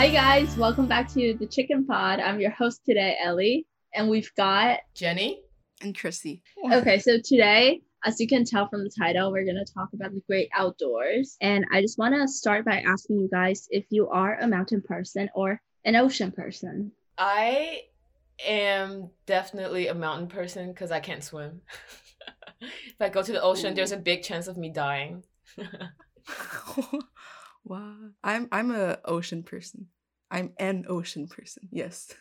Hi guys, welcome back to the Chicken Pod. I'm your host today, Ellie, and we've got Jenny. and Chrissy. Okay, so today, as you can tell from the title, we're going to talk about the great outdoors. And I just want to start by asking you guys if you are a mountain person or an ocean person. I am definitely a mountain person because I can't swim. if I go to the ocean, there's a big chance of me dying. wow. I'm I'm a ocean person. I'm an ocean person. Yes.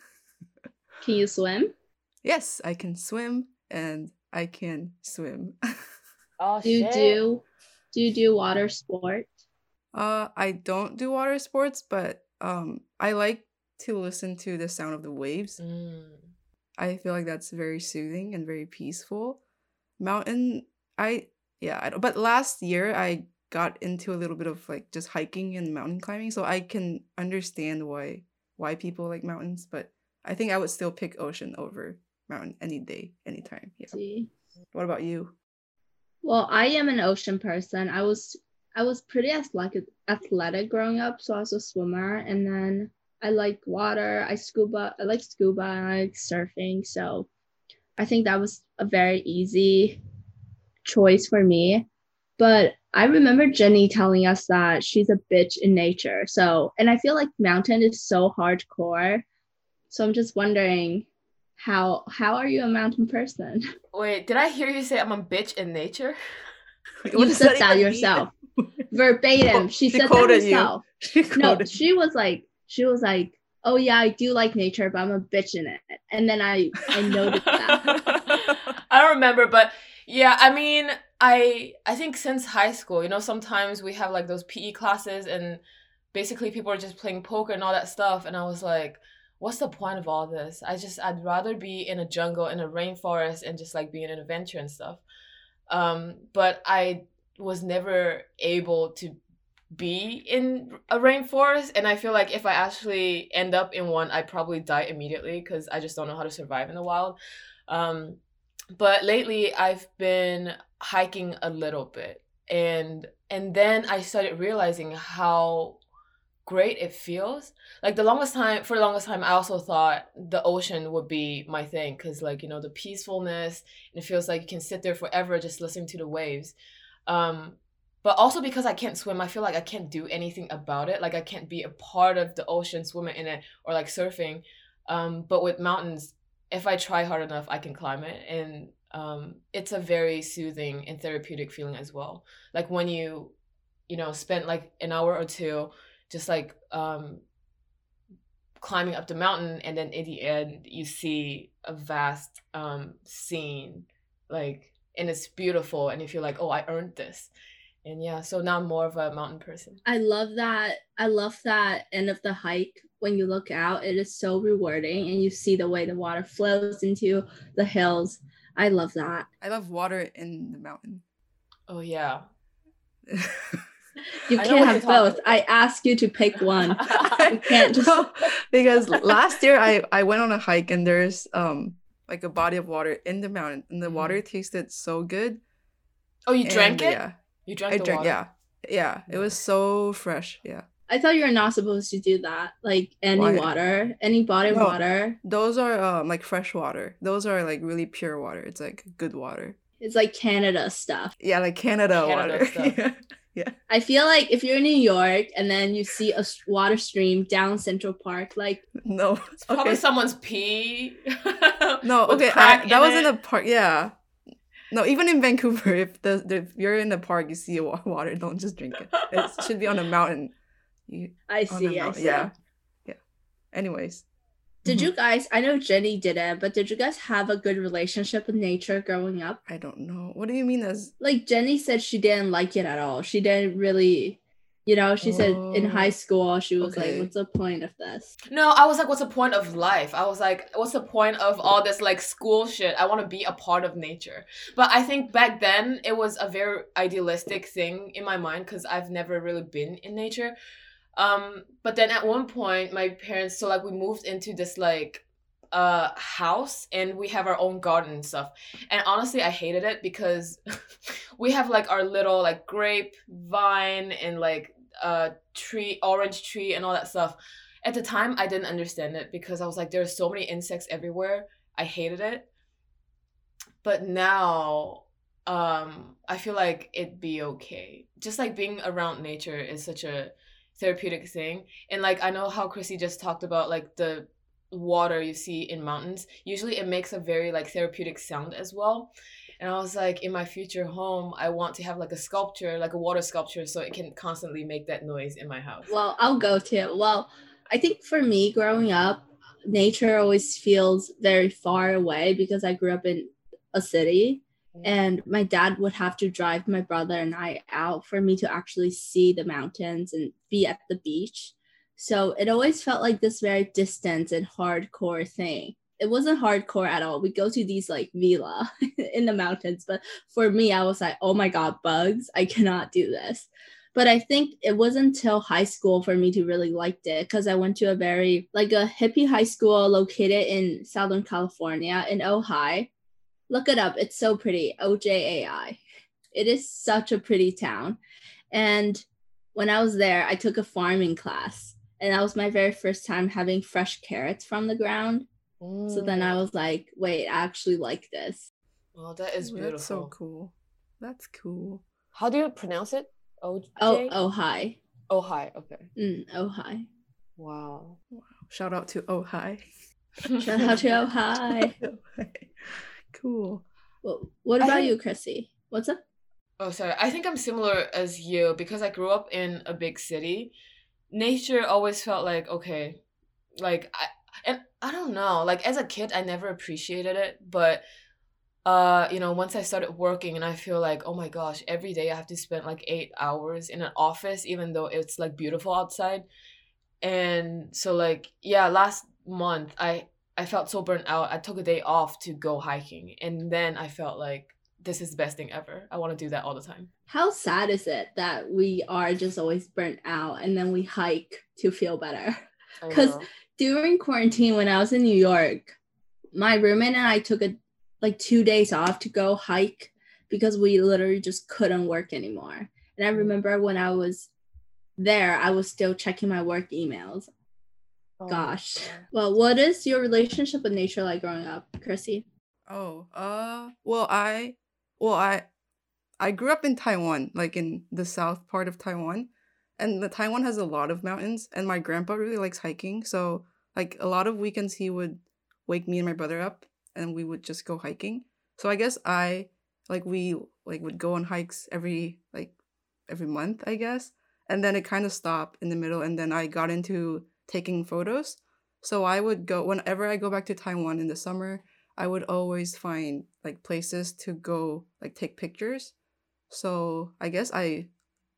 Can you swim? Yes, I can swim and I can swim. oh, Do you do do you do water sport? uh I don't do water sports, but um I like to listen to the sound of the waves. Mm. I feel like that's very soothing and very peaceful. Mountain, I yeah, I don't, but last year I got into a little bit of like just hiking and mountain climbing, so I can understand why why people like mountains. But I think I would still pick ocean over mountain any day, anytime. Yeah. See. What about you? Well, I am an ocean person. I was I was pretty athletic athletic growing up, so I was a swimmer and then I like water. I scuba. I like scuba and I like surfing. So I think that was a very easy choice for me. But I remember Jenny telling us that she's a bitch in nature. So, and I feel like mountain is so hardcore. So I'm just wondering how how are you a mountain person? Wait, did I hear you say I'm a bitch in nature? You said that yourself. Verbatim. She She said that herself. She No, quoted- she was like, she was like, oh yeah, I do like nature, but I'm a bitch in it. And then I I noticed that. I don't remember, but yeah, I mean, I I think since high school, you know, sometimes we have like those PE classes and basically people are just playing poker and all that stuff and I was like, what's the point of all this? I just I'd rather be in a jungle in a rainforest and just like being an adventure and stuff. Um, but I was never able to be in a rainforest and I feel like if I actually end up in one, I'd probably die immediately because I just don't know how to survive in the wild. Um, but lately I've been hiking a little bit and and then I started realizing how great it feels. Like the longest time for the longest time I also thought the ocean would be my thing cuz like you know the peacefulness and it feels like you can sit there forever just listening to the waves. Um but also because I can't swim, I feel like I can't do anything about it. Like I can't be a part of the ocean swimming in it or like surfing. Um but with mountains if I try hard enough, I can climb it, and um, it's a very soothing and therapeutic feeling as well. Like when you, you know, spend like an hour or two just like um, climbing up the mountain, and then in the end, you see a vast um, scene, like, and it's beautiful, and you feel like, oh, I earned this. And yeah, so now I'm more of a mountain person. I love that. I love that end of the hike when you look out. It is so rewarding and you see the way the water flows into the hills. I love that. I love water in the mountain. Oh yeah. You can't have you're talking both. I ask you to pick one. You can't just No, because last year I I went on a hike and there's um like a body of water in the mountain and the water tasted so good. Oh, you drank and, it? Yeah, You drank I the drank. water? Yeah, yeah. It was so fresh. Yeah, I thought you were not supposed to do that. Like any Why? water, any body No. water. those are um like fresh water. Those are like really pure water. It's like good water. It's like Canada stuff. Yeah, like Canada, Canada water. stuff. yeah. I feel like if you're in New York and then you see a water stream down Central Park, like No. It's probably Okay. someone's pee. No, okay, I, crack that was it. in a park. Yeah. No, even in Vancouver, if the, the if you're in the park, you see a water, don't just drink it. It should be on a mountain. You, I see, I see. Yeah, yeah. Anyways, Did Mhm. you guys? I know Jenny didn't, but did you guys have a good relationship with nature growing up? I don't know. What do you mean as? Like Jenny said, she didn't like it at all. She didn't really, you know. She said in Oh, high school, she was okay. like, "What's the point of this?" No, I was like, what's the point of life? I was like, what's the point of all this like school shit? I want to be a part of nature. But I think back then it was a very idealistic thing in my mind because I've never really been in nature. Um, but then at one point, my parents, so like we moved into this like uh house and we have our own garden and stuff. And honestly, I hated it because we have like our little like grape vine and like uh tree, orange tree and all that stuff at the time I didn't understand it because I was like, there's so many insects everywhere. I hated it. But now um I feel like it'd be okay. Just like being around nature is such a therapeutic thing. And like I know how Chrissy just talked about like the water you see in mountains. Usually it makes a very like therapeutic sound as well. And I was like, in my future home, I want to have like a sculpture, like a water sculpture, so it can constantly make that noise in my house. Well, I'll go to. Well, I think for me, growing up, nature always feels very far away because I grew up in a city and my dad would have to drive my brother and I out for me to actually see the mountains and be at the beach. So it always felt like this very distant and hardcore thing. It wasn't hardcore at all. We go to these like villa in the mountains, but for me, I was like, oh my god, bugs! I cannot do this. But I think it wasn't until high school for me to really liked it because I went to a very like a hippie high school located in Southern California in Ojai Look it up. It's so pretty. OJAI. It is such a pretty town. And when I was there, I took a farming class. And that was my very first time having fresh carrots from the ground. Mm. So then I mm. was like, wait, I actually like this. Oh, that is beautiful. That's so cool. That's cool. How do you pronounce it? O Oh, Ojai. Ojai, okay. Mm, Ojai. Wow. Wow. Shout out to Ojai. Shout out to Ojai. Cool. Well, what about you, Chrissy? What's up? Oh, sorry. I think I'm similar as you because I grew up in a big city. Nature always felt like okay, like I and I don't know. Like as a kid, I never appreciated it, but uh, you know, once I started working and I feel like, oh my gosh, every day I have to spend like eight hours in an office, even though it's like beautiful outside. And so, like, yeah, last month I I felt so burnt out. I took a day off to go hiking, and then I felt like this is the best thing ever. I want to do that all the time. How sad is it that we are just always burnt out and then we hike to feel better? Because during quarantine, when I was in New York, my roommate and I took a like two days off to go hike because we literally just couldn't work anymore. And I mm. remember when I was there, I was still checking my work emails. Oh, Gosh. Well, what is your relationship with nature like growing up, Chrissy? Oh, uh, well, I, well, I, I grew up in Taiwan, like in the south part of Taiwan, and the Taiwan has a lot of mountains, and my grandpa really likes hiking, so like a lot of weekends he would wake me and my brother up, and we would just go hiking. So I guess I, like, we like would go on hikes every like every month, I guess, and then it kind of stopped in the middle, and then I got into taking photos. So I would go whenever I go back to Taiwan in the summer, I would always find like places to go like take pictures. So I guess I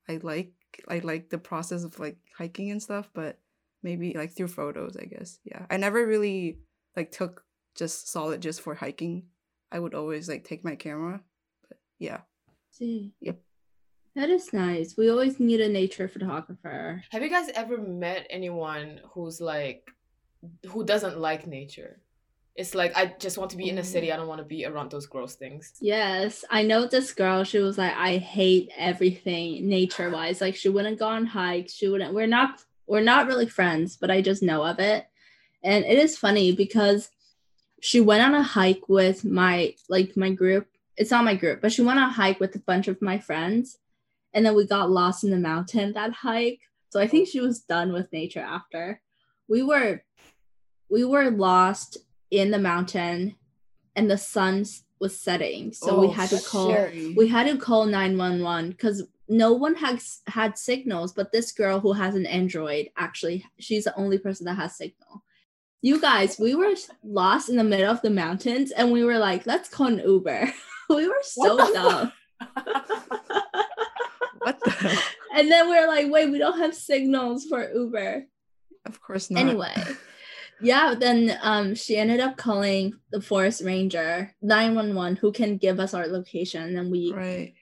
I like I like the process of like hiking and stuff, but maybe like through photos, I guess. Yeah. I never really like took just solid just for hiking. I would always like take my camera. But yeah. See. Yep. That is nice. We always need a nature photographer. Have you guys ever met anyone who's like who doesn't like nature? It's like I just want to be in a city. Mm. I don't want to be around those gross things. Yes, I know this girl. She was like, I hate everything nature wise. Like she wouldn't go on hikes. She wouldn't. We're not. We're not really friends, but I just know of it, and it is funny because she went on a hike with my like my group. It's not my group, but she went on a hike with a bunch of my friends, and then we got lost in the mountain that hike. So I think she was done with nature after. We were we were lost in the mountain and the sun was setting. So oh, we had to call scary. we had to call 911 cuz no one has had signals, but this girl who has an Android actually she's the only person that has signal. You guys, we were lost in the middle of the mountains and we were like, let's call an Uber. we were so dumb. what the? And then we are like, wait, we don't have signals for Uber. Of course not. Anyway, yeah, then um, she ended up calling the forest ranger 911 who can give us our location. And we, right.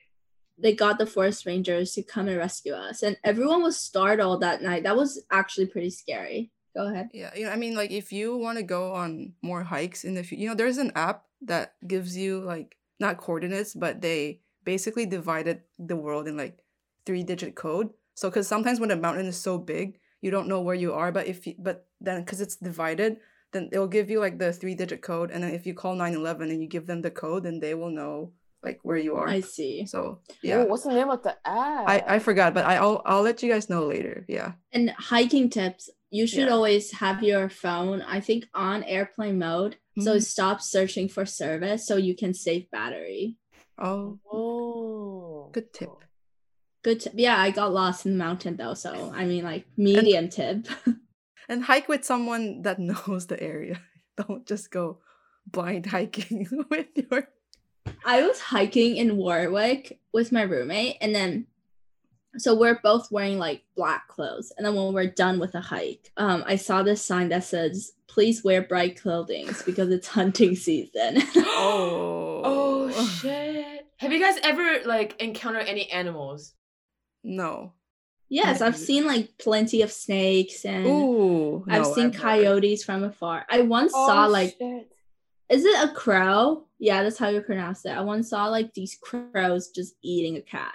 they got the forest rangers to come and rescue us. And everyone was startled that night. That was actually pretty scary. Go ahead. Yeah, you know, I mean, like if you want to go on more hikes in the future, you know, there's an app that gives you like not coordinates, but they basically divided the world in like three digit code. So, because sometimes when a mountain is so big, you don't know where you are. But if you, but then because it's divided, then it'll give you like the three digit code, and then if you call 911 and you give them the code, then they will know like where you are. I see. So Yeah. yeah, what's the name of the app? I I forgot, but I, I'll I'll let you guys know later. Yeah. And hiking tips, you should Yeah. always have your phone, I think, on airplane mode. So it Mhm. stops searching for service so you can save battery. Oh, Oh. good tip. Good tip. Yeah, I got lost in the mountain though. So I mean like medium tip. And hike with someone that knows the area. Don't just go blind hiking with your. I was hiking in Warwick with my roommate, and then so we're both wearing like black clothes. And then when we're done with the hike, um, I saw this sign that says, "Please wear bright clothing because it's hunting season." Oh. Oh shit! Have you guys ever like encountered any animals? No. yes, I've seen like plenty of snakes, and Ooh. I've no, seen never. coyotes from afar. I once Oh, saw like, shit. is it a crow? Yeah, that's how you pronounce it. I once saw like these crows just eating a cat.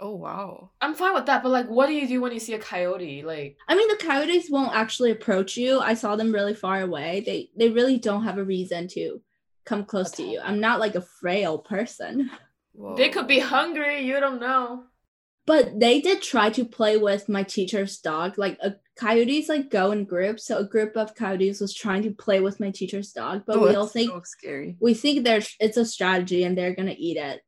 Oh wow. I'm fine with that, but like, what do you do when you see a coyote? Like, I mean, the coyotes won't actually approach you. I saw them really far away. They they really don't have a reason to come close to you. I'm not like a frail person, they could be hungry. You don't know. But they did try to play with my teacher's dog. Like a coyotes like go in groups. So a group of coyotes was trying to play with my teacher's dog, but Oh, we all think so scary. we think there's it's a strategy and they're gonna eat it.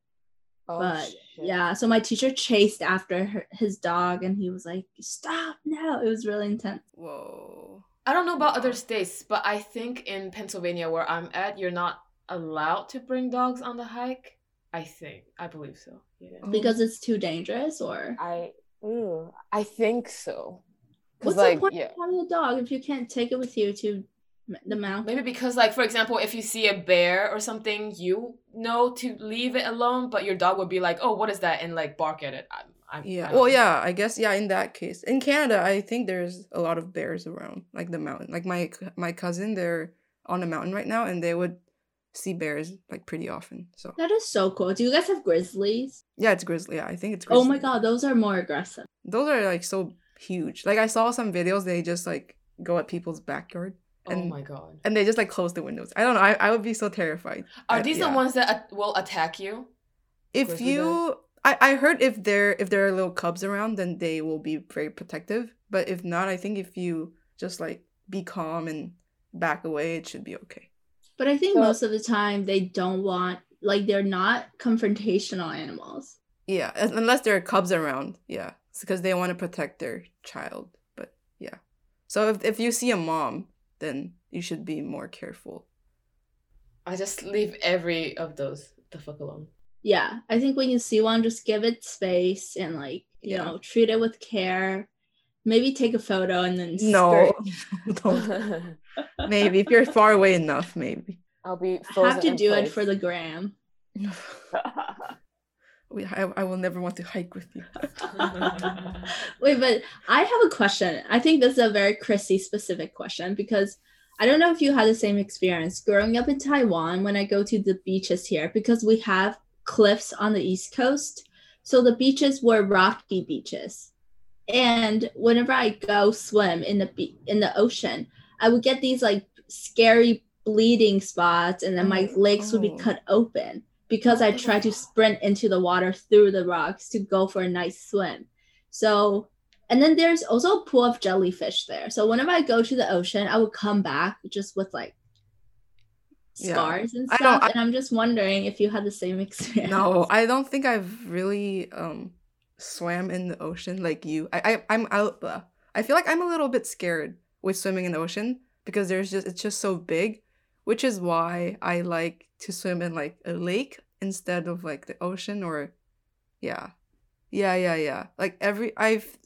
Oh, but shit. yeah, so my teacher chased after her, his dog and he was like, "Stop now!" It was really intense. Whoa. I don't know about other states, but I think in Pennsylvania, where I'm at, you're not allowed to bring dogs on the hike. I think. I believe so. Yeah. Because it's too dangerous, or I mm, I think so. What's like the point yeah. of having a dog if you can't take it with you to the mountain? Maybe because, like, for example, if you see a bear or something, you know to leave it alone, but your dog would be like, "Oh, what is that?" and like bark at it. I'm, I'm, I Yeah. Well, know. yeah. I guess yeah. In that case, in Canada, I think there's a lot of bears around, like the mountain. Like my my cousin, they're on a mountain right now, and they would see bears like pretty often. So That is so cool. Do you guys have grizzlies? yeah, it's grizzly. Yeah, I think it's. Oh my god, those are more aggressive. Those are like so huge. Like I saw some videos, they just like go at people's backyard Oh and my god. and they just like close the windows. I don't know. I, I would be so terrified. Are I- these yeah. the ones that a- will attack you? If grizzly you, I I heard if there if there are little cubs around, then they will be very protective. But if not, I think if you just like be calm and back away, it should be okay. But I think So- most of the time they don't want like they're not confrontational animals. Yeah, unless there are cubs around. Yeah, because they want to protect their child. But yeah, so if if you see a mom, then you should be more careful. I just leave every of those the fuck alone. Yeah, I think when you see one, just give it space and like you Yeah. know treat it with care. Maybe take a photo and then No, don't. maybe if you're far away enough, maybe. I'll be have to in do it for the gram. we, I, I will never want to hike with you. Wait, but I have a question. I think this is a very Chrissy specific question because I don't know if you had the same experience growing up in Taiwan when I go to the beaches here because we have cliffs on the east coast. So the beaches were rocky beaches. And whenever I go swim in the be- in the ocean, I would get these like scary bleeding spots and then my Oh, legs would be cut open because I tried to sprint into the water through the rocks to go for a nice swim. So, and then there's also a pool of jellyfish there. So whenever I go to the ocean, I would come back just with like Yeah. scars and stuff. don't- I- and I'm just wondering if you had the same experience. No, I don't think I've really um swam in the ocean like you. I, I I'm out. Uh, I feel like I'm a little bit scared with swimming in the ocean because there's just it's just so big, which is why I like to swim in like a lake instead of like the ocean or yeah. Yeah, yeah, yeah. Like every I've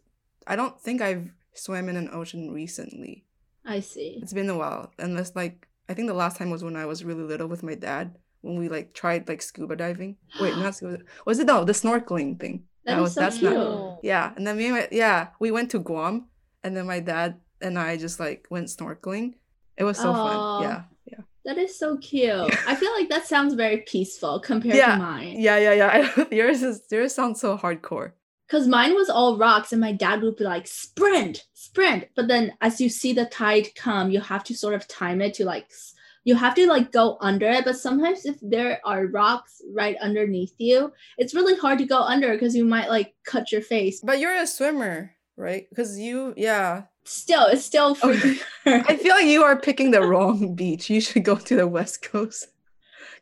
I don't think I've swam in an ocean recently. I see. It's been a while. Unless like I think the last time was when I was really little with my dad when we like tried like scuba diving. Wait, not scuba. Was it no the snorkeling thing? That is so that's cute. not yeah. And then me and my yeah we went to Guam and then my dad and I just like went snorkeling. It was so fun. Yeah, yeah, That is so cute. I feel like that sounds very peaceful compared Yeah, to mine. yeah, yeah, yeah. yours is yours sounds so hardcore. because mine was all rocks and my dad would be like sprint sprint but then as you see the tide come you have to sort of time it to like s- you have to like go under it but sometimes if there are rocks right underneath you it's really hard to go under because you might like cut your face But you're a swimmer, right? Because you, yeah. still it's still Okay. I feel like you are picking the wrong beach. You should go to the west coast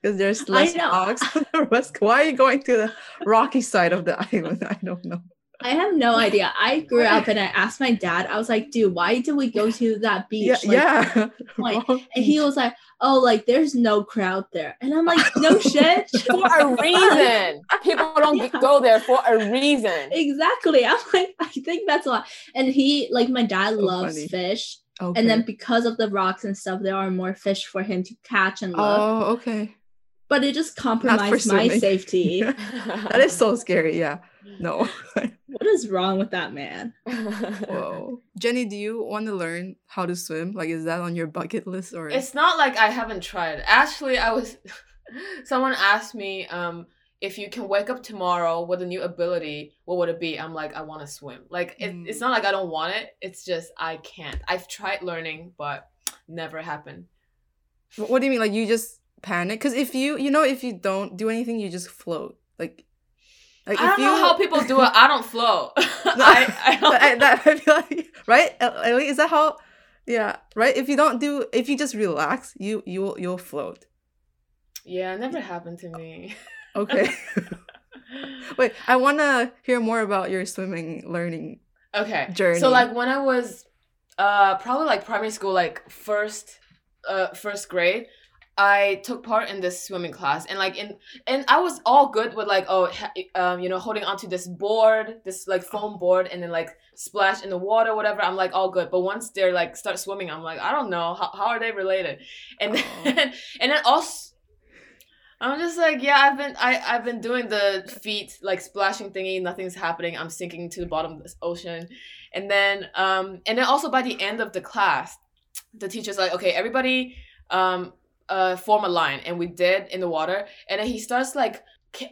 because there's less rocks on the west. Why are you going to the rocky side of the island? I don't know. I have no idea. I grew up and I asked my dad, I was like, dude, why did we go to that beach? Yeah, Like, yeah. point. And he was like, oh, like there's no crowd there. And I'm like, no shit. For a reason. People don't Yeah. go there for a reason. exactly. I'm like, I think that's a lot. And he, like, my dad So loves funny. fish. okay. And then because of the rocks and stuff, there are more fish for him to catch and look. oh, okay. but it just compromised my safety. that is so scary. Yeah. No. what is wrong with that man? Whoa. Jenny, do you want to learn how to swim? Like, is that on your bucket list or? It's not like I haven't tried. Actually, I was. Someone asked me um, if you can wake up tomorrow with a new ability, what would it be? I'm like, I want to swim. Like, it, it's Mm. not like I don't want it. It's just I can't. I've tried learning, but never happened. What do you mean? Like you just panic? Because if you, you know, if you don't do anything, you just float. Like, like I don't know how people do it. I don't float. I, I don't. I, that, I feel like, right? Ellie, Is that how? Yeah, right. If you don't do, if you just relax, you you you'll float. yeah, it never happened to me. Okay. Wait, I want to hear more about your swimming learning. Okay. journey. So like when I was uh probably like primary school, like first uh first grade, I took part in this swimming class and like in and I was all good with like oh um you know holding onto this board, this like foam board and then like splash in the water whatever. I'm like all good. But once they're like start swimming, I'm like I don't know how how are they related? And then and then also I'm just like, yeah, I've been I I've been doing the feet like splashing thingy, nothing's happening. I'm sinking to the bottom of this ocean. And then um and then also by the end of the class, the teacher's like, okay, everybody um uh form a line and we did in the water and then he starts like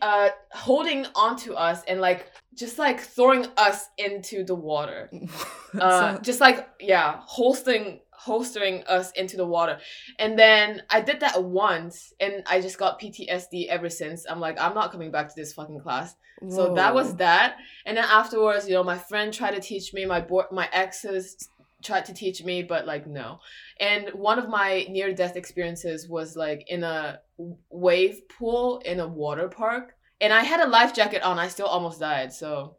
uh holding onto us and like just like throwing us into the water uh, So- just like yeah, holstering holstering us into the water, and then I did that once, and I just got PTSD ever since. I'm like, I'm not coming back to this fucking class. So that was that, and then afterwards, you know, my friend tried to teach me, my board, my exes tried to teach me, but like no. And one of my near death experiences was like in a wave pool in a water park. And I had a life jacket on. I still almost died. So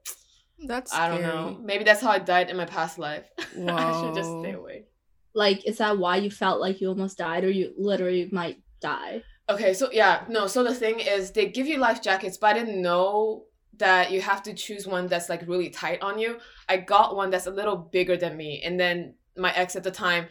That's I don't know. Maybe that's how I died in my past life. I should just stay away. Like, is that why you felt like you almost died or you literally might die? Okay, so yeah, no, so the thing is they give you life jackets, but I didn't know that you have to choose one that's like really tight on you. I got one that's a little bigger than me, and then my ex at the time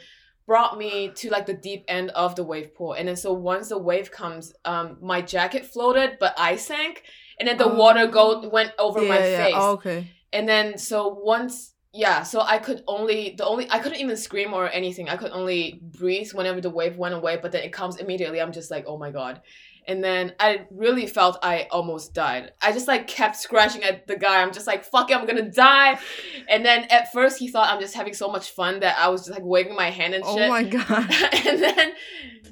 brought me to like the deep end of the wave pool. And then so once the wave comes, um my jacket floated, but I sank, and then the water go Oh. went over yeah, my yeah. face. Oh, okay. and then so once yeah so i could only the only i couldn't even scream or anything i could only breathe whenever the wave went away but then it comes immediately i'm just like oh my god and then i really felt i almost died i just like kept scratching at the guy i'm just like fuck it i'm gonna die and then at first he thought i'm just having so much fun that i was just like waving my hand and Oh shit Oh my god. and then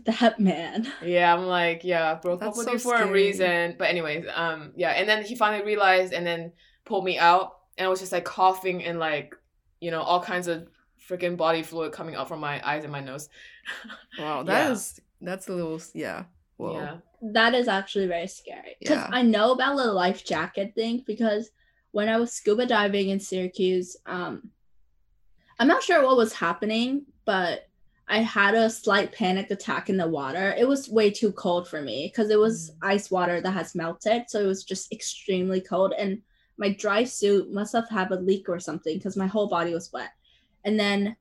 That man. yeah, I'm like, yeah, broke That's up with so you for a reason. But anyways, um, yeah, and then he finally realized and then pulled me out, and I was just like coughing and like, you know, all kinds of freaking body fluid coming out from my eyes and my nose. Wow, that is Yeah. that's a little yeah. Whoa. Yeah. That is actually very scary. Because Yeah. I know about the life jacket thing because when I was scuba diving in Syracuse, um, I'm not sure what was happening, but I had a slight panic attack in the water. It was way too cold for me because it was ice water that has melted. So it was just extremely cold. And my dry suit must have had a leak or something because my whole body was wet. And then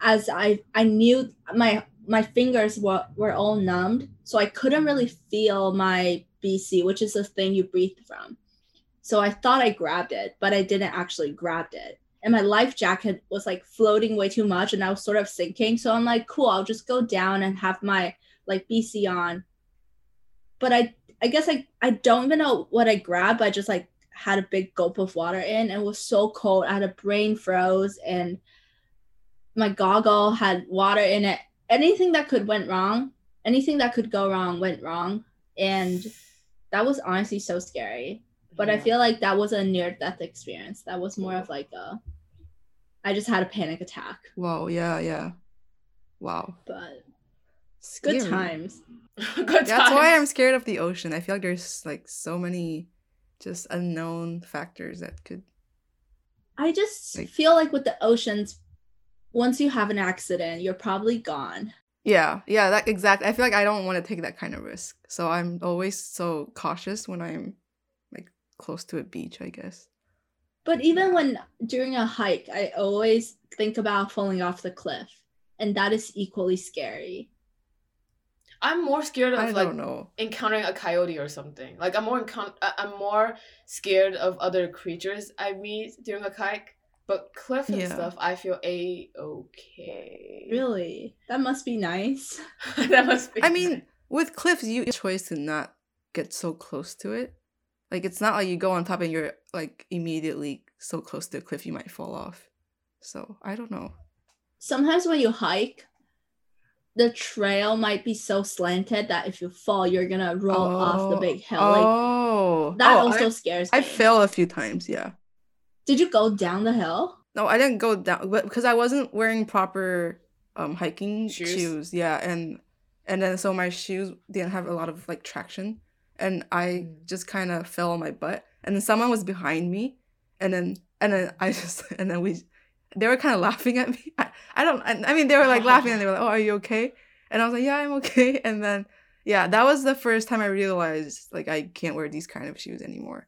as I I knew my my fingers were, were all numbed, so I couldn't really feel my BC, which is the thing you breathe from. So I thought I grabbed it, but I didn't actually grab it. And my life jacket was like floating way too much and I was sort of sinking. So I'm like, cool, I'll just go down and have my like BC on. But I I guess I I don't even know what I grabbed. I just like had a big gulp of water in. It was so cold. I had a brain froze and my goggle had water in it. Anything that could went wrong, anything that could go wrong went wrong. And that was honestly so scary. But I feel like that was a near death experience. That was more of like a I just had a panic attack. Whoa, yeah, yeah. Wow. But Scary. good times. Good That's why I'm scared of the ocean. I feel like there's like so many just unknown factors that could I just Like- feel like with the oceans, once you have an accident, you're probably gone. Yeah, yeah, that exactly. I feel like I don't want to take that kind of risk. So I'm always so cautious when I'm like close to a beach, I guess. But even when during a hike, I always think about falling off the cliff, and that is equally scary. I'm more scared of don't like know. encountering a coyote or something. Like I'm more encount- I'm more scared of other creatures I meet during a hike. But cliff and Yeah. stuff, I feel a okay. Really, that must be nice. that must be. I mean, with cliffs, you have a choice to not get so close to it. Like it's not like you go on top and you're like immediately so close to a cliff you might fall off. So I don't know. Sometimes when you hike, the trail might be so slanted that if you fall, you're gonna roll off the Oh, big hill. Like oh, that Oh, also I, scares me. I fell a few times. Yeah. Did you go down the hill? No, I didn't go down, but because I wasn't wearing proper um hiking Shoes? shoes. Yeah, and and then so my shoes didn't have a lot of like traction, and I Mm. just kind of fell on my butt, and then someone was behind me, and then and then I just and then we, they were kind of laughing at me. I, I don't. I, I mean, they were like laughing, and they were like, "Oh, are you okay?" And I was like, "Yeah, I'm okay." And then yeah, that was the first time I realized like I can't wear these kind of shoes anymore.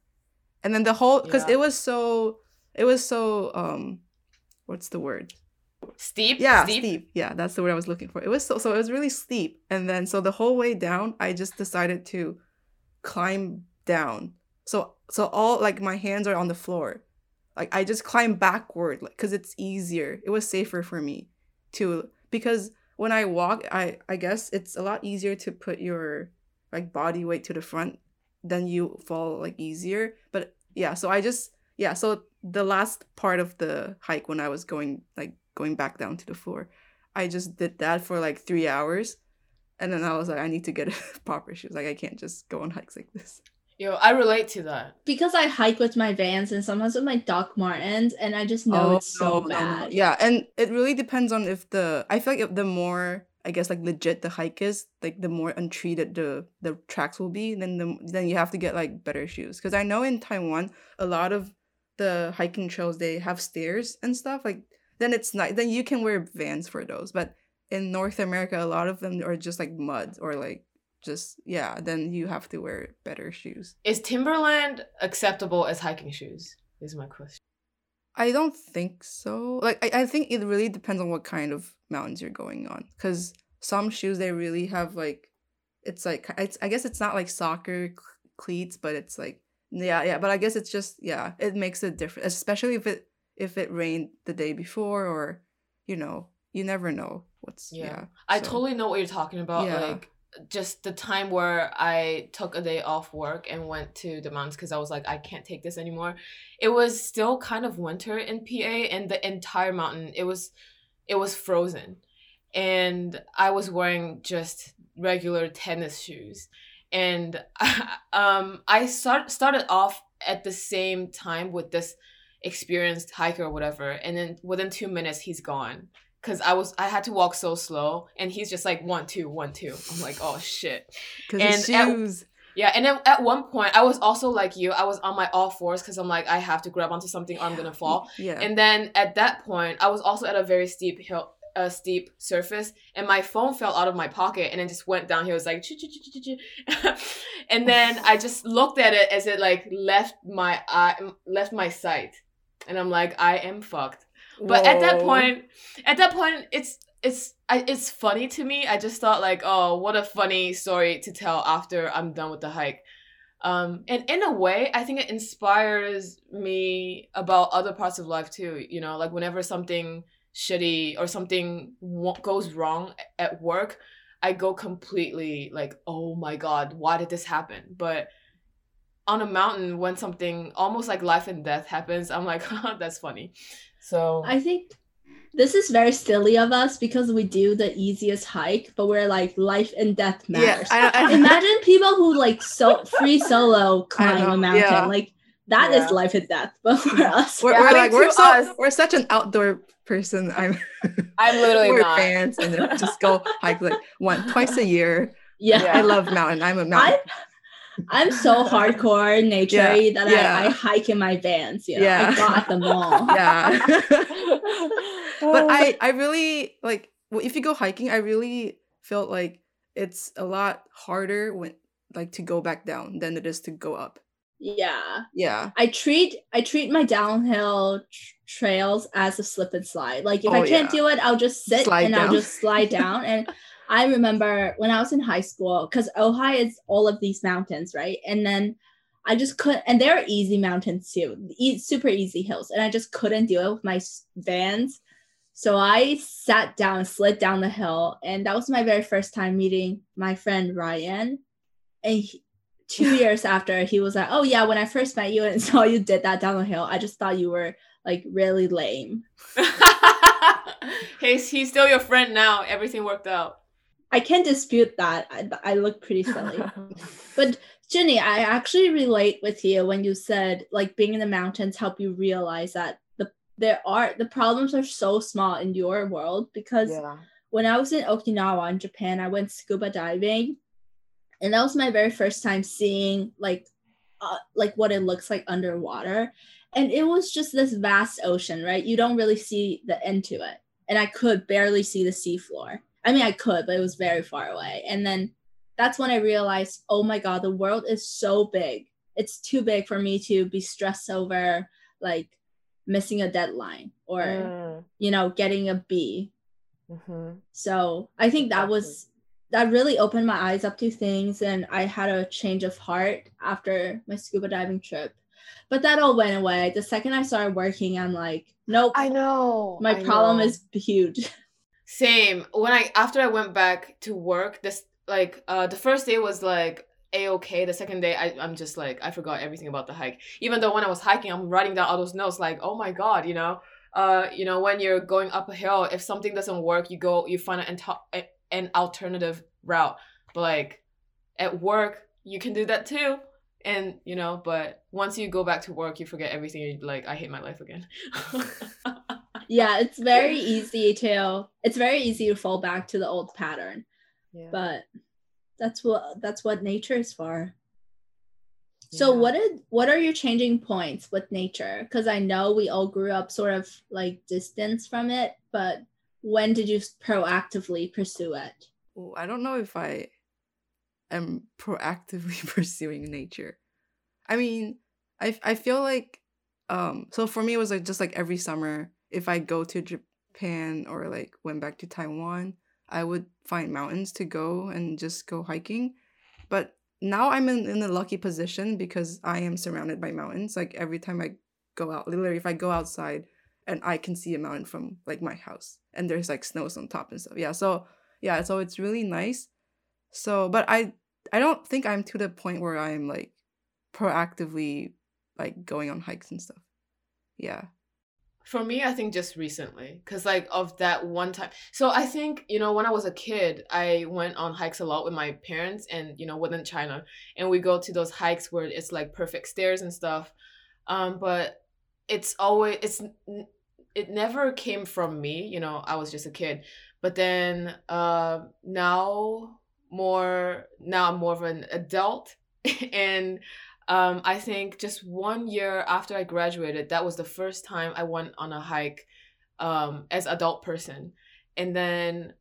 And then the whole because Yeah. it was so it was so um what's the word? Steep. yeah steep. steep. yeah that's the word i was looking for. It was so so it was really steep. And then so the whole way down i just decided to climb down. So so all like my hands are on the floor. Like i just climb backward like because it's easier. It was safer for me to because when i walk i i guess it's a lot easier to put your like body weight to the front then you fall like easier. But yeah so i just yeah so the last part of the hike when i was going like going back down to the floor i just did that for like three hours and then i was like i need to get proper shoes like i can't just go on hikes like this Yo, I relate to that. Because I hike with my Vans and sometimes with my Doc Martens, and I just know it's so Oh, no, no, no. bad. yeah and it really depends on if the i feel like if the more i guess like legit the hike is like the more untreated the the tracks will be then the then you have to get like better shoes because i know in taiwan a lot of the hiking trails they have stairs and stuff like then it's not then you can wear vans for those but in north america a lot of them are just like mud or like just yeah then you have to wear better shoes Is Timberland acceptable as hiking shoes? Is my question. I don't think so. Like I, I think it really depends on what kind of mountains you're going on. Cause some shoes they really have like it's like it's I guess it's not like soccer cleats, but it's like yeah, yeah. But I guess it's just yeah, it makes a difference. Especially if it if it rained the day before or you know, you never know what's Yeah. yeah. I so- totally know what you're talking about. Yeah. Like just the time where I took a day off work and went to the mountains because I was like, I can't take this anymore. It was still kind of winter in PA and the entire mountain it was it was frozen. And I was wearing just regular tennis shoes. And um I start started off at the same time with this experienced hiker or whatever and then within two minutes he's gone because I was I had to walk so slow, and he's just like one two one two. I'm like, oh shit. Cause the and at- shoes. Yeah, and then at one point I was also like you. I was on my all fours because I'm like I have to grab onto something or I'm gonna fall. Yeah. And then at that point I was also at a very steep hill, a steep surface, and my phone fell out of my pocket and it just went down here. It was like, and then I just looked at it as it like left my eye, left my sight, and I'm like, I am fucked. But at that point, at that point, it's it's I, it's funny to me. I just thought like, oh, what a funny story to tell after I'm done with the hike. Um, and in a way, I think it inspires me about other parts of life too. You know, like whenever something shitty or something w- goes wrong at work, I go completely like, oh my god, why did this happen? But on a mountain when something almost like life and death happens, I'm like, that's funny. So I think this is very silly of us because we do the easiest hike, but we're like life and death Yeah, matters. I, I, Imagine people who like so free solo climb a mountain. yeah. Like that is Yeah. life and death. But for us, we're, Yeah, we're like we're so us- we're such an outdoor person. I'm I'm literally we're not. fans and then just go hike like one twice a year. yeah. Yeah. I love mountain. I'm a mountain. I'm so hardcore nature Yeah, that yeah. I, I hike in my vans. You know, Yeah. I go at the mall. yeah. but. I I really like well, if you go hiking, I really felt like it's a lot harder when like to go back down than it is to go up. Yeah. Yeah. I treat I treat my downhill tr- trails as a slip and slide. Like if Oh, I can't yeah. do it, I'll just sit Slide and I'll just slide down. And I remember when I was in high school, because Ojai is all of these mountains, right? And then I just couldn't, and they're easy mountains too, e- super easy hills, and I just couldn't do it with my vans. So I sat down, slid down the hill, and that was my very first time meeting my friend Ryan. And he, two years after, he was like, "Oh yeah, when I first met you and saw you did that down the hill, I just thought you were like really lame." he's he's still your friend now. Everything worked out. I can't dispute that. I, I look pretty silly. But Jenny, I actually relate with you when you said like being in the mountains help you realize that the there are the problems are so small in your world because yeah. when I was in Okinawa in Japan, I went scuba diving, and that was my very first time seeing like uh, like what it looks like underwater, and it was just this vast ocean, right? You don't really see the end to it, and I could barely see the seafloor. I mean, I could, but it was very far away. And then that's when I realized, oh my god, the world is so big. It's too big for me to be stressed over like missing a deadline or Mm, you know getting a B mhm. so I think that was that really opened my eyes up to things and I had a change of heart after my scuba diving trip. But that all went away. The second I started working, I'm like, nope, I know. my I problem know. is huge. Same. When I after I went back to work, this like uh the first day was like a okay. The second day, I I'm just like I forgot everything about the hike. Even though when I was hiking, I'm writing down all those notes. Like, oh my god, you know, uh, you know, when you're going up a hill, if something doesn't work, you go, you find an ento- a- an alternative route. But like at work, you can do that too. And you know, but once you go back to work, you forget everything. You're like, I hate my life again. yeah, it's very easy to it's very easy to fall back to the old pattern. Yeah. But that's what that's what nature is for. So Yeah. what did what are your changing points with nature? Because I know we all grew up sort of like distance from it, but when did you proactively pursue it? Ooh, I don't know if I am proactively pursuing nature. I mean, I I feel like um so for me it was like just like every summer if I go to Japan or like went back to Taiwan, I would find mountains to go and just go hiking. But now I'm in, in a lucky position because I am surrounded by mountains. Like every time I go out, literally if I go outside and I can see a mountain from like my house and there's like snows on top and stuff. Yeah. So yeah, so it's really nice. So but I I don't think I'm to the point where I'm like proactively like going on hikes and stuff. Yeah. For me, I think just recently, because like of that one time. So I think, you know, when I was a kid, I went on hikes a lot with my parents and, you know, within China. And we go to those hikes where it's like perfect stairs and stuff. Um, but it's always, it's, it never came from me, you know, I was just a kid. But then uh, now more, now I'm more of an adult. and um, I think just one year after I graduated, that was the first time I went on a hike um, as adult person. And then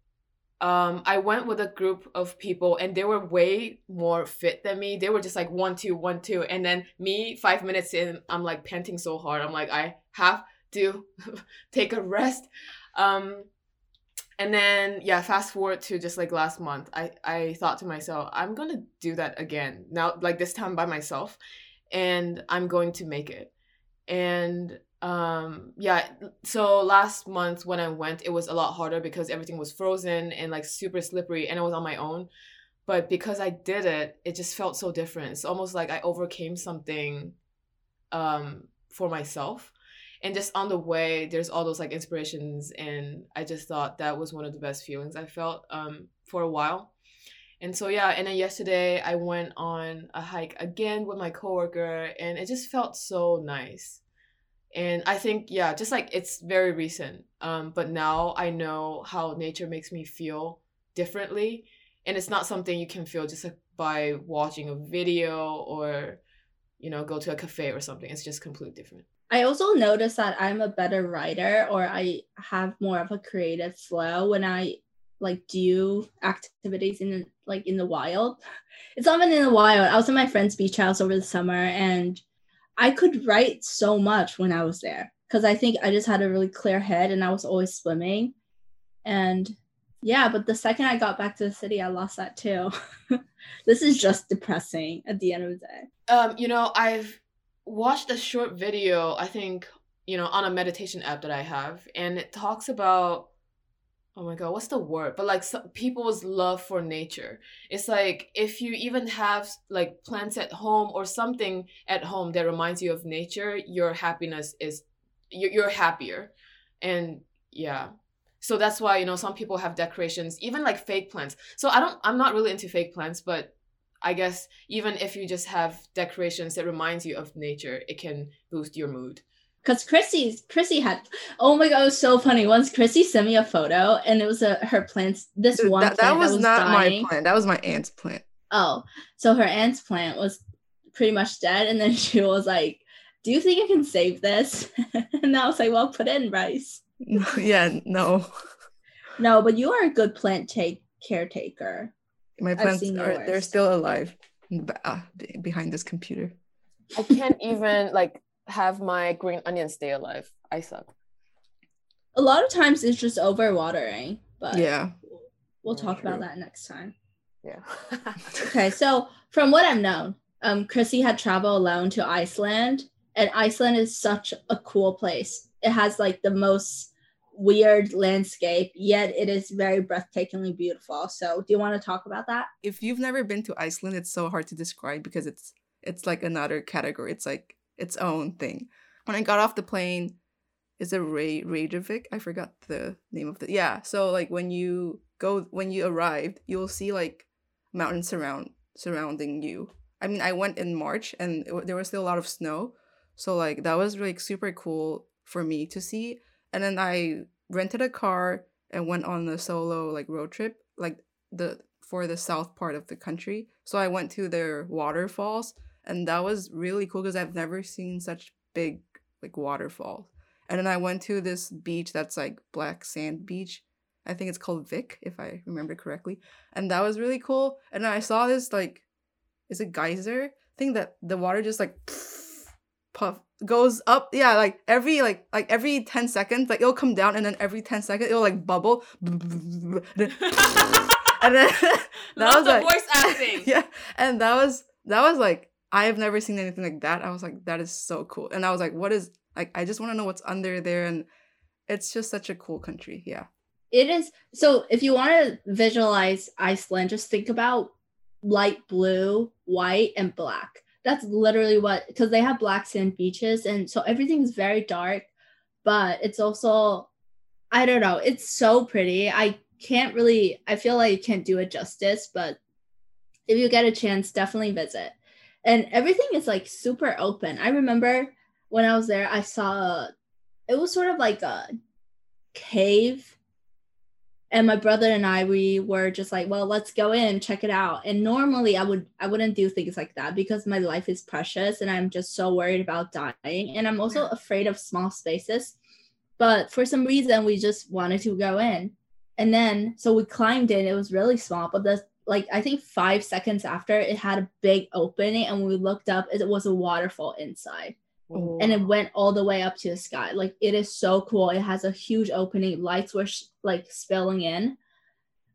um, I went with a group of people, and they were way more fit than me. They were just like one, two, one, two, and then me, five minutes in, I'm like panting so hard. I'm like, I have to take a rest. Um, and then yeah, fast forward to just like last month, I I thought to myself, I'm gonna do that again now, like this time by myself, and I'm going to make it. And um yeah, so last month when I went, it was a lot harder because everything was frozen and like super slippery, and I was on my own. but because I did it, it just felt so different. It's almost like I overcame something um, for myself. And just on the way, there's all those like inspirations, and I just thought that was one of the best feelings I felt um, for a while. And so yeah, and then yesterday I went on a hike again with my coworker, and it just felt so nice. And I think yeah, just like it's very recent, um, but now I know how nature makes me feel differently, and it's not something you can feel just like by watching a video or you know go to a cafe or something. It's just completely different. I also noticed that I'm a better writer or I have more of a creative flow when I like do activities in like in the wild. It's not even in the wild. I was in my friend's beach house over the summer and I could write so much when I was there because I think I just had a really clear head and I was always swimming. And yeah, but the second I got back to the city, I lost that too. this is just depressing at the end of the day. Um, you know, I've watched a short video, I think, you know, on a meditation app that I have, and it talks about oh my god, what's the word? But like people's love for nature. It's like if you even have like plants at home or something at home that reminds you of nature, your happiness is you're happier. And yeah. So that's why, you know, some people have decorations, even like fake plants. So I don't I'm not really into fake plants, but I guess even if you just have decorations that reminds you of nature, it can boost your mood. Cause Chrissy, Chrissy had, oh my god, it was so funny. Once Chrissy sent me a photo, and it was a her plants. This one that, that plant was, that was not dying. my plant. That was my aunt's plant. Oh, so her aunt's plant was pretty much dead, and then she was like, "Do you think I can save this?" and I was like, "Well, put it in rice." yeah, no. No, but you are a good plant take caretaker. My plants are they're still alive b- uh, be- behind this computer. I can't even like have my green onion stay alive. I suck. A lot of times it's just overwatering, but Yeah. we'll Yeah, talk about that next time. Yeah. Okay, so from what I've known, um, Chrissy had traveled alone to Iceland, and Iceland is such a cool place. It has like the most weird landscape, yet it is very breathtakingly beautiful. So, do you want to talk about that? If you've never been to Iceland, it's so hard to describe because it's it's like another category. It's like its own thing. When I got off the plane, is it Ray Reykjavik? I forgot the name of the yeah. So like when you go when you arrived, you'll see like mountains surround surrounding you. I mean, I went in March and it, there was still a lot of snow, so like that was like super cool for me to see. And then I rented a car and went on a solo like road trip, like the for the south part of the country. So I went to their waterfalls, and that was really cool because I've never seen such big like waterfalls. And then I went to this beach that's like black sand beach. I think it's called Vik, if I remember correctly. And that was really cool. And I saw this like, is it geyser thing that the water just like puff goes up. Yeah, like every like like every ten seconds, like it'll come down, and then every ten seconds it'll like bubble. and then that Love was the like, voice acting. yeah, and that was that was like I have never seen anything like that. I was like, that is so cool, and I was like, what is like? I just want to know what's under there, and it's just such a cool country. Yeah, It is so if you want to visualize Iceland, just think about light blue, white, and black. That's literally what because they have black sand beaches, and so everything's very dark, but it's also I don't know, it's so pretty. I can't really I feel like I can't do it justice, but if you get a chance, definitely visit. And everything is like super open. I remember when I was there, I saw it was sort of like a cave and my brother and I we were just like, well, let's go in, check it out. And normally I would I wouldn't do things like that because my life is precious and I'm just so worried about dying and I'm also afraid of small spaces. But for some reason we just wanted to go in. And then so we climbed in. It was really small, but the like I think 5 seconds after it had a big opening and when we looked up it was a waterfall inside and it went all the way up to the sky. Like it is so cool. It has a huge opening. Lights were sh- like spilling in,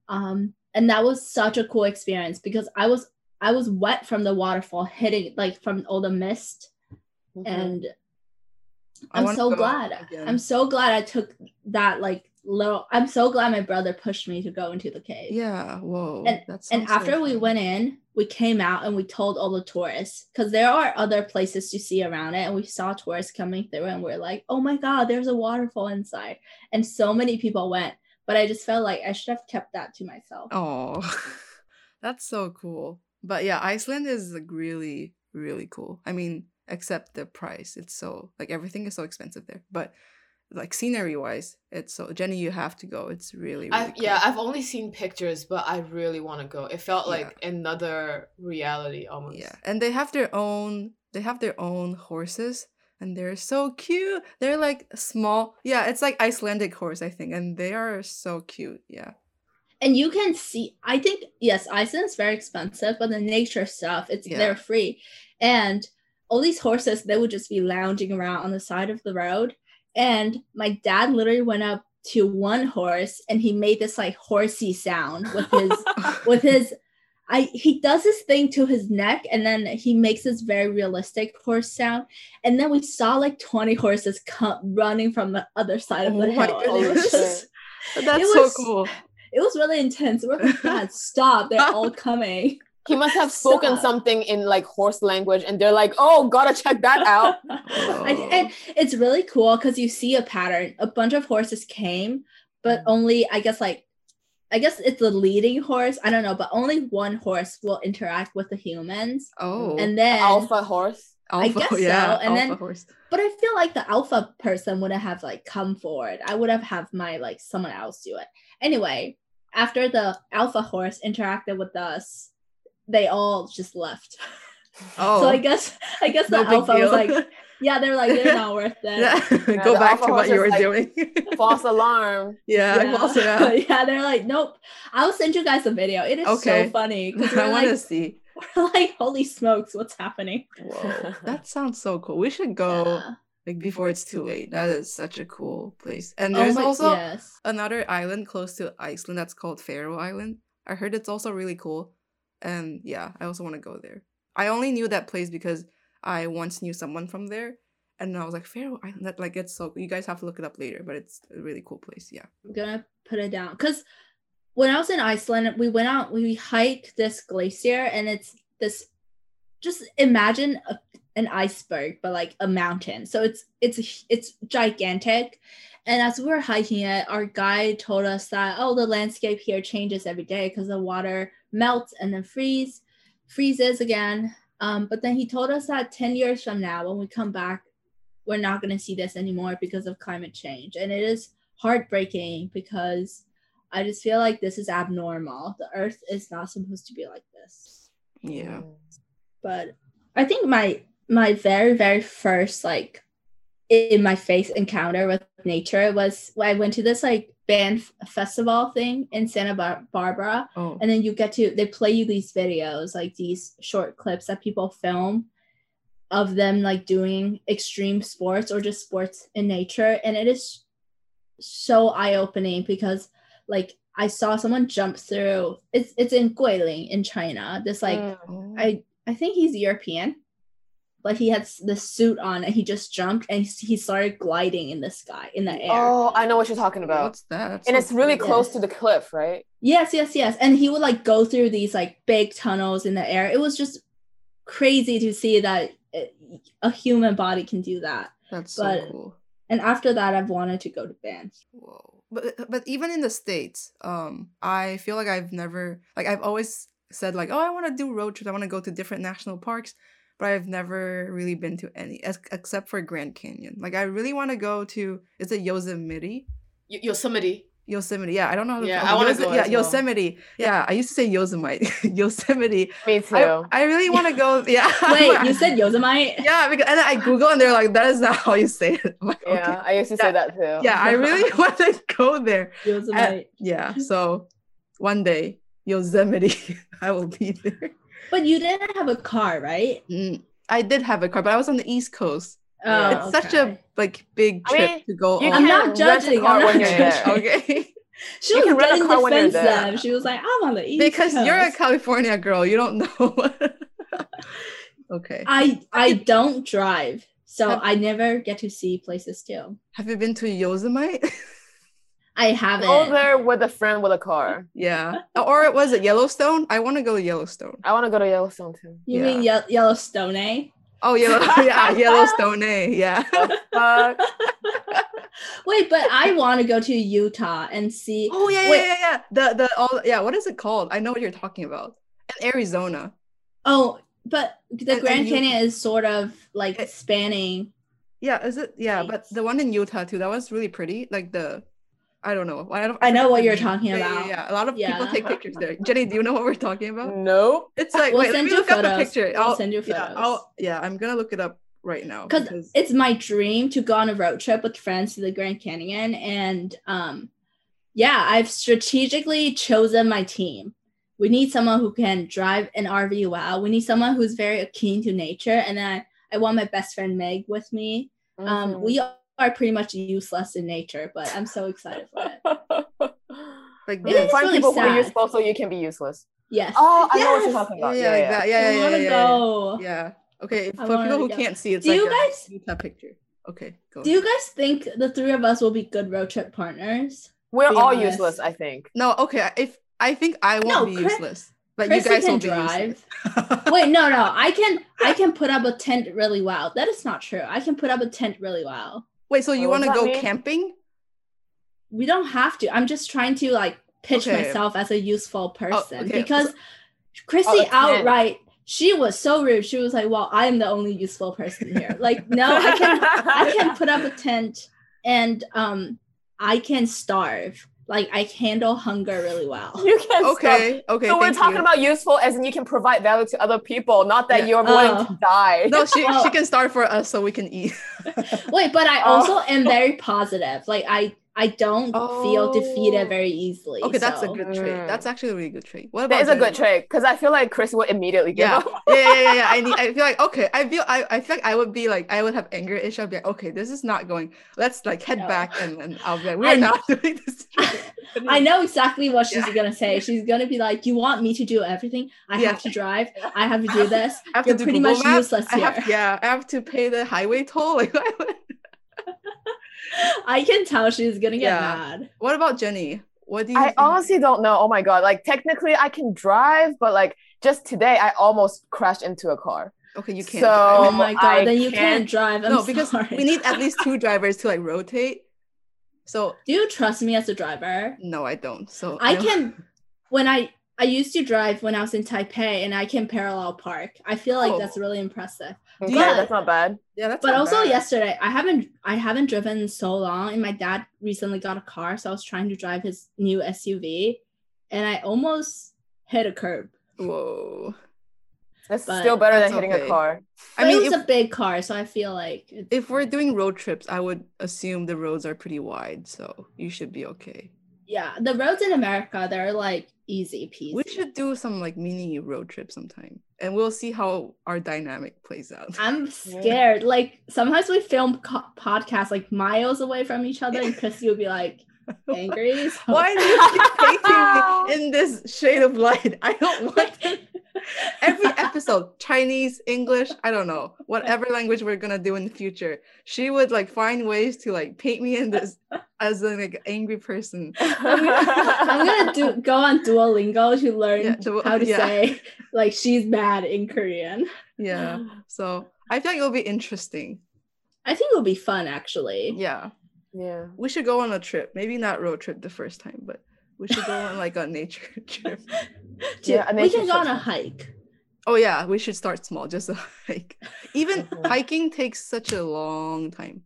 um, and that was such a cool experience because I was I was wet from the waterfall hitting like from all the mist, Mhm. and I'm so glad. I'm so glad I took that like little. I'm so glad my brother pushed me to go into the cave. Yeah. Whoa. And- that's And after we went in, we came out and we told all the tourists because there are other places to see around it. And we saw tourists coming through and we're like, oh my God, there's a waterfall inside. And so many people went. But I just felt like I should have kept that to myself. Oh, that's so cool. But yeah, Iceland is like really, really cool. I mean, except the price. It's so like everything is so expensive there. But like scenery wise, it's so Jenny, you have to go. It's really, really I, cool. yeah, I've only seen pictures, but I really want to go. It felt Yeah. like another reality almost. Yeah, and they have their own. They have their own horses, and they're so cute. They're like small. Yeah, it's like Icelandic horse, I think, and they are so cute. Yeah. and you can see i think yes iceland's very expensive but the nature stuff it's Yeah. they're free and all these horses they would just be lounging around on the side of the road and my dad literally went up to one horse and he made this like horsey sound with his with his I he does this thing to his neck and then he makes this very realistic horse sound and then we saw like 20 horses come running from the other side of the Oh hill and it was That's so cool. it was really intense. We're like, God, stop. They're all coming. He must have spoken Stop. something in like horse language, and they're like, "Oh, gotta check that out." I, and it's really cool because you see a pattern. A bunch of horses came, but mm. only, I guess, like, I guess it's the leading horse. I don't know, but only one horse will interact with the humans. Oh, And then, Alpha horse. I guess so, yeah, and then- alpha horse. but I feel like the alpha person wouldn't have like come forward. I would have have my like someone else do it. Anyway, after the alpha horse interacted with us, they all just left. Oh, So I oh. guess I guess the no alpha was like, yeah, they're like they're not worth it. yeah. Go back to what you were like- doing. False alarm. yeah, yeah. also, yeah. yeah, they're like, nope. I'll send you guys a video. It is Okay. so funny I want to like, see. we're like, holy smokes, what's happening? Whoa, that sounds so cool. We should go Yeah. like before it's too late. That is such a cool place. And Oh there's my- also yes. another island close to Iceland that's called Faroe Island. I heard it's also really cool. And yeah, I also want to go there. I only knew that place because I once knew someone from there. And I was like, Faroe Island, that like it's so you guys have to look it up later, but it's a really cool place. Yeah. I'm gonna put it down because when I was in Iceland, we went out, we hiked this glacier, and it's this. Just imagine a, an iceberg, but like a mountain. So it's it's it's gigantic, and as we were hiking it, our guide told us that oh, the landscape here changes every day because the water melts and then freeze, freezes again. Um, but then he told us that ten years from now, when we come back, we're not going to see this anymore because of climate change, and it is heartbreaking because I just feel like this is abnormal. The earth is not supposed to be like this. Yeah. But I think my my very very first like in my face encounter with nature was when I went to this like Banff festival thing in Santa Bar- Barbara Oh. and then you get to they play you these videos like these short clips that people film of them like doing extreme sports or just sports in nature and it is so eye-opening because like i saw someone jump through it's it's in guilin in china this like. Oh. i i think he's european but he had the suit on and he just jumped and he started gliding in the sky in the air Oh, I know what you're talking about. What's that? That's And it's really cool. close Yes. to the cliff, right? Yes, yes, yes. And he would like go through these like big tunnels in the air. It was just crazy to see that it, a human body can do that. That's so cool. And after that, I've wanted to go to Banff. Whoa. But but even in the states, um, I feel like I've never like I've always said like, oh, I want to do road trips. I want to go to different national parks, but I've never really been to any ex- except for Grand Canyon. Like I really want to go to is it Yosemite? Y- Yosemite. Yosemite. Yeah, I don't know how to Yeah, okay, I wanna Yose- go Yeah, as well. Yosemite. Yeah, I used to say Yosemite. Yosemite. Me too. I, I really want to go. Yeah. Wait, you said Yosemite? Yeah, because and then I Google and they're like, that is not how you say it. I'm like, yeah, okay. I used to say that too. Yeah, I really want to go there. Yosemite. Uh, yeah, so one day Yosemite, I will be there. But you didn't have a car, right? Mm, I did have a car, but I was on the East Coast. Oh, Yeah. It's such a like big I trip mean, to go you on. I'm not judging, car I'm not you're there. judging. okay, She You was can rent a getting car defensive. She was like, I'm on the East because you're a California girl, you don't know. okay, I I don't drive, so Have- I never get to see places too. have you been to Yosemite? I haven't. Go there with a friend with a car. Yeah. Or it was it Yellowstone? I want to go to Yellowstone. I want to go to Yellowstone too. You mean Ye- Yellowstone, eh? Oh, Yellow, yeah, Yellowstone. eh, Yeah. Uh, Wait, but I want to go to Utah and see. Oh yeah, yeah, Wait. yeah, yeah. The the all yeah. What is it called? I know what you're talking about. And Arizona. Oh, but the And- Grand and you- Canyon is sort of like It- spanning. Yeah, is it? Yeah, but the one in Utah too. That was really pretty. Like the, I don't know. I don't. I know what you're name. talking Yeah, yeah, about. Yeah, a lot of people take pictures there. Jenny, do you know what we're talking about? nope. It's like We'll wait, let send me you look up a photos. picture. We'll I'll send you Yeah, photos. I'll, yeah, I'm gonna look it up right now because it's my dream to go on a road trip with friends to the Grand Canyon and um yeah I've strategically chosen my team we need someone who can drive an RV well we need someone who's very keen to nature and then I, I want my best friend Meg with me um Mhm. we are pretty much useless in nature but I'm so excited for it like It this. Find really people who are useful so you can be useless. yes Oh, I know what you're talking about. yeah, like that. Yeah, I yeah, want yeah, to yeah, go yeah. Yeah. Okay, I for people who go. can't see, it's Do like you a guys- Utah picture. Okay, go. do you guys think the three of us will be good road trip partners We're all honest. useless, I think. no, okay. If I think I won't No, be Chris- useless, but Chrissy you guys can will be drive. Wait, no, no. I can I can put up a tent really well. That is not true. I can put up a tent really well. Wait, so you want to go mean? camping? We don't have to. I'm just trying to like pitch Okay. Oh, myself as a useful person okay. because Chrissy Oh, outright she was so rude. She was like, "Well, I am the only useful person here." Like, no, I can I can put up a tent and um I can starve. Like I handle hunger really well. You can stop. Okay, okay. So we're talking you. about useful as in you can provide value to other people, not that Yeah. you're willing Oh. to die. No, she Oh. she can start for us so we can eat. Wait, but I Oh. also am very positive. Like I I don't feel defeated Oh. very easily. Okay, that's a good trait. Mm. That's actually a really good trait. What about That is a good Jenny? trait because I feel like Chris would immediately give Yeah. up. yeah, yeah, yeah, yeah. I need. I feel like okay. I feel. I, I feel like I would be like I would have anger issue. I'd be like, okay, this is not going. Let's like head No. back and then I'll be like, we're I- not doing this. I know exactly what she's Yeah. gonna say. She's gonna be like, "You want me to do everything? I Yeah. have to drive. I have to do this. I have You're to do pretty Google much Maps. useless I have, here." yeah, I have to pay the highway toll. Like, I can tell she's gonna get Yeah. mad. what about Jenny? What do you? I think? honestly don't know. Oh my god! Like technically, I can drive, but like just today, I almost crashed into a car. okay, you can't. So- drive. Oh my god, I then you can't can't- drive. I'm no, because sorry. we need at least two drivers to like rotate. So Do you trust me as a driver? no, I don't. So I don't- can. When I I used to drive when I was in Taipei, and I can parallel park. I feel like Oh. that's really impressive. Okay, you- that's not bad. Yeah, that's. But not also bad. yesterday, I haven't I haven't driven so long, and my dad recently got a car, so I was trying to drive his new SUV, and I almost hit a curb. Whoa. That's But still better than hitting okay. a car. But I mean, it was a big car, so I feel like it's if we're doing road trips, I would assume the roads are pretty wide, so you should be okay. Yeah, the roads in America they're like easy peasy. We should do some like mini road trip sometime, and we'll see how our dynamic plays out. I'm scared. Like sometimes we film co- podcasts like miles away from each other, and Chrissy will be like angry. Why do you keep painting me in this shade of light? I don't want every episode, Chinese, English, I don't know, whatever language we're gonna do in the future. She would like find ways to like paint me in this as an like angry person. I'm gonna do go on Duolingo to learn Yeah, Duo- how to yeah. say like she's mad in Korean. Yeah. So I feel like it'll be interesting. I think it'll be fun actually. Yeah. Yeah. We should go on a trip. Maybe not road trip the first time, but we should go on like a nature trip. To- Yeah, a we can go on a hike. Oh yeah, we should start small, just a hike. Even hiking takes such a long time.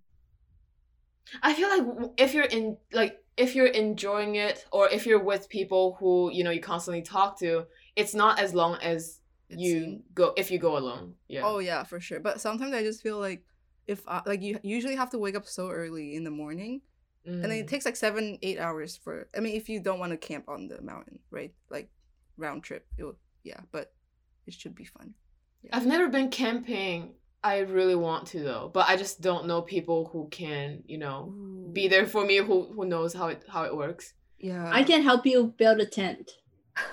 I feel like if you're in like if you're enjoying it or if you're with people who you know you constantly talk to, it's not as long as it you go if you go alone. Yeah. Oh yeah, for sure. But sometimes I just feel like if I, like you usually have to wake up so early in the morning, and then it Mm. takes like seven, eight hours for. I mean, if you don't want to camp on the mountain, right? Like round trip. It will, yeah, but it should be fun. I've never been camping. I really want to though, but I just don't know people who can, you know, be there for me who who knows how it how it works. Yeah, I can help you build a tent.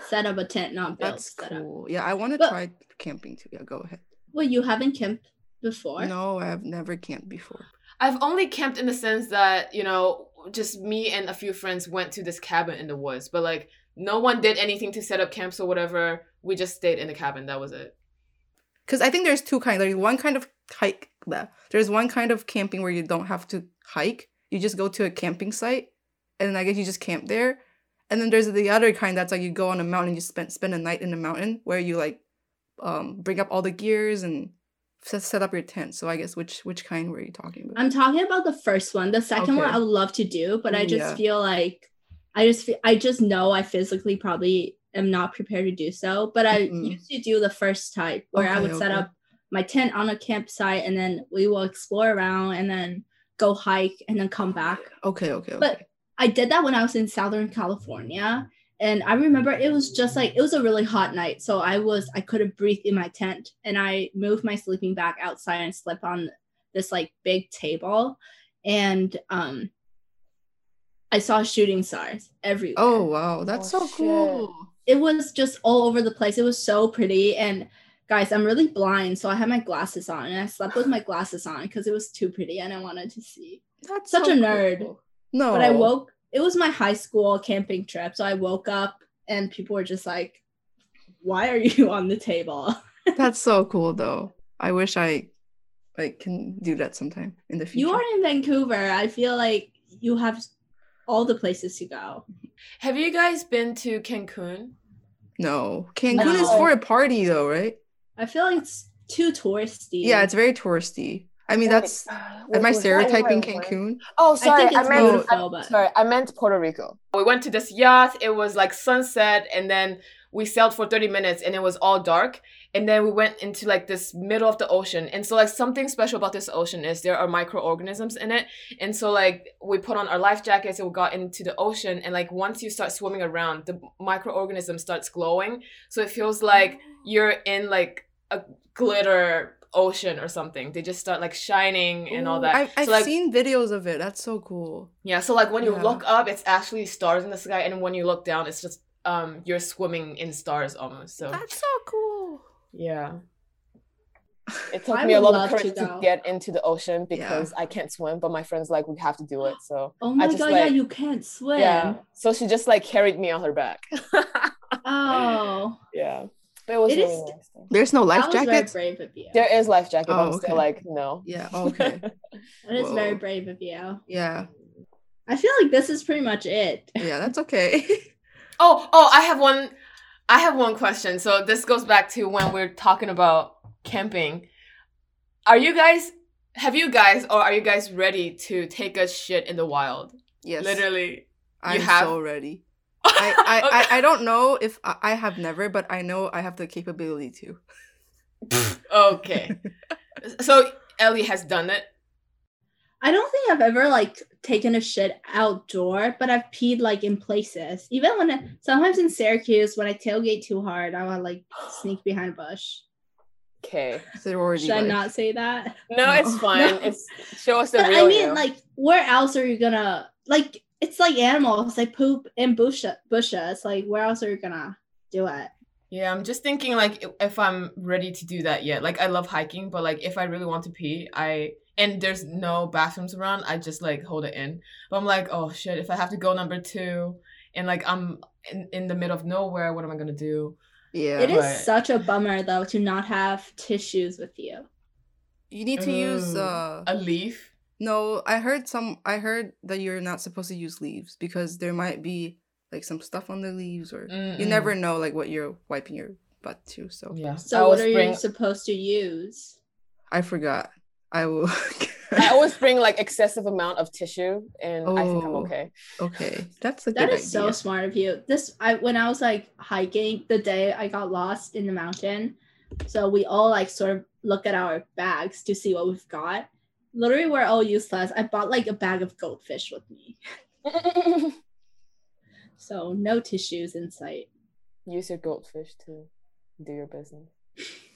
Set up a tent, not build. That's set up. cool. Yeah, I want to try camping too. Yeah, go ahead. Well, you haven't camped before. No, I've never camped before. I've only camped in the sense that, you know, just me and a few friends went to this cabin in the woods, but like no one did anything to set up camps or whatever. We just stayed in the cabin. That was it. Because I think there's two kinds. There's one kind of hike. There's one kind of camping where you don't have to hike. You just go to a camping site, and I guess you just camp there. And then there's the other kind that's like you go on a mountain, you spend spend a night in the mountain where you like, um, bring up all the gears and set, set up your tent. So I guess which which kind were you talking about? I'm talking about the first one. The second one I would love to do, but I just yeah. feel like I just feel, I just know I physically probably am not prepared to do so. But I Mhm. used to do the first type where I Okay, would set up my tent on a campsite and then we will explore around and then go hike and then come back. Okay, okay, okay. But I did that when I was in Southern California. And I remember it was just like it was a really hot night. So I was I couldn't breathe in my tent and I moved my sleeping bag outside and slept on this like big table. And um I saw shooting stars everywhere. oh wow, that's Oh, so shit. cool. It was just all over the place. It was so pretty. And guys, I'm really blind. So I had my glasses on and I slept with my glasses on because it was too pretty and I wanted to see. That's Such so a nerd. cool. No, But I woke, it was my high school camping trip. So I woke up and people were just like, why are you on the table? That's so cool though. I wish I like can do that sometime in the future. You are in Vancouver. I feel like you have all the places to go. Have you guys been to Cancun? No. Cancun is for a party though, right? I feel like it's too touristy. Yeah, it's very touristy. I mean, that's uh, am I stereotyping where I went? Cancun? Oh, sorry. think I, meant. beautiful, I- but- Sorry, I meant Puerto Rico. We went to this yacht. It was like sunset, and then we sailed for 30 minutes, and it was all dark. And then we went into like this middle of the ocean. And so, like, something special about this ocean is there are microorganisms in it. And so, like, we put on our life jackets and we got into the ocean. And like, once you start swimming around, the microorganism starts glowing. So it feels like you're in like a glitter ocean or something. They just start like shining and all that. I've, I've so, like, seen videos of it. That's so cool. yeah, so like when you Yeah. look up, it's actually stars in the sky, and when you look down, it's just um you're swimming in stars almost. So That's so cool. yeah, It took I me a lot of love to courage to, get into the ocean because I can't swim, but my friends like we have to do it. So Oh my just, god, yeah, you can't swim. yeah, so she just like carried me on her back. Oh, yeah, but it was It really is- nice. There's no life that was jackets. very brave of you. There is life jacket, but Oh, I'm okay. still like no. Yeah. Okay. That is very Whoa. brave of you. yeah. I feel like this is pretty much it. Yeah. That's okay. Oh, oh, I have one. I have one question. So this goes back to when we're talking about camping. Are you guys? Have you guys, or are you guys ready to take a shit in the wild? yes. Literally. I'm have- so ready. I, I, I, I don't know if I, I have never, but I know I have the capability to. okay. so Ellie has done it. I don't think I've ever like taken a shit outdoor, but I've peed like in places. Even when I, sometimes in Syracuse, when I tailgate too hard, I will like sneak behind a bush. Okay, They're already Should I like- not say that? no, No. it's fine. No. It's show us the But real I mean, you. like, where else are you gonna like? It's like animals. They poop in bush bushes. Like, where else are you gonna do it? Yeah, I'm just thinking like if I'm ready to do that yet. Like I love hiking, but like if I really want to pee, I and there's no bathrooms around, I just like hold it in. But I'm like, oh shit, if I have to go number two and like I'm in, in the middle of nowhere, what am I gonna do? Yeah. It is Right. such a bummer though to not have tissues with you. you need to use uh a leaf. No, I heard some I heard that you're not supposed to use leaves because there might be like some stuff on the leaves or you Mm-mm. never know like what you're wiping your butt to, so Yeah. So, what are bring- you supposed to use? I forgot. I will I always bring like excessive amount of tissue, and I think I'm Oh. okay. Okay. That's a That good is so smart of you. This I when I was like hiking the day I got lost in the mountain. So we all like sort of look at our bags to see what we've got. Literally we're all useless. I bought like a bag of goldfish with me. So no tissues in sight. Use your goldfish to do your business.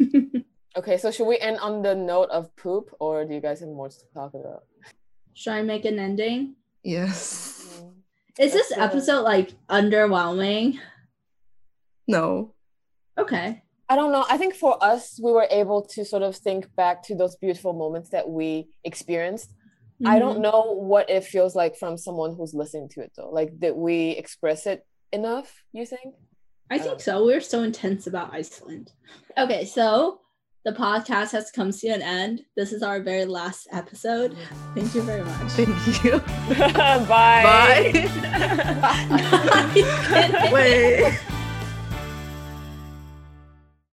Okay, so should we end on the note of poop, or do you guys have more to talk about? Should I make an ending? Yes. Is this Let's do episode like underwhelming? No. Okay. I don't know. I think for us, we were able to sort of think back to those beautiful moments that we experienced. I don't Mhm. know what it feels like from someone who's listening to it though. Like, did we express it enough? You think? I think so. We're so intense about Iceland. Okay, so the podcast has come to an end. This is our very last episode. Thank you very much. Thank you. Bye. Bye. Wait.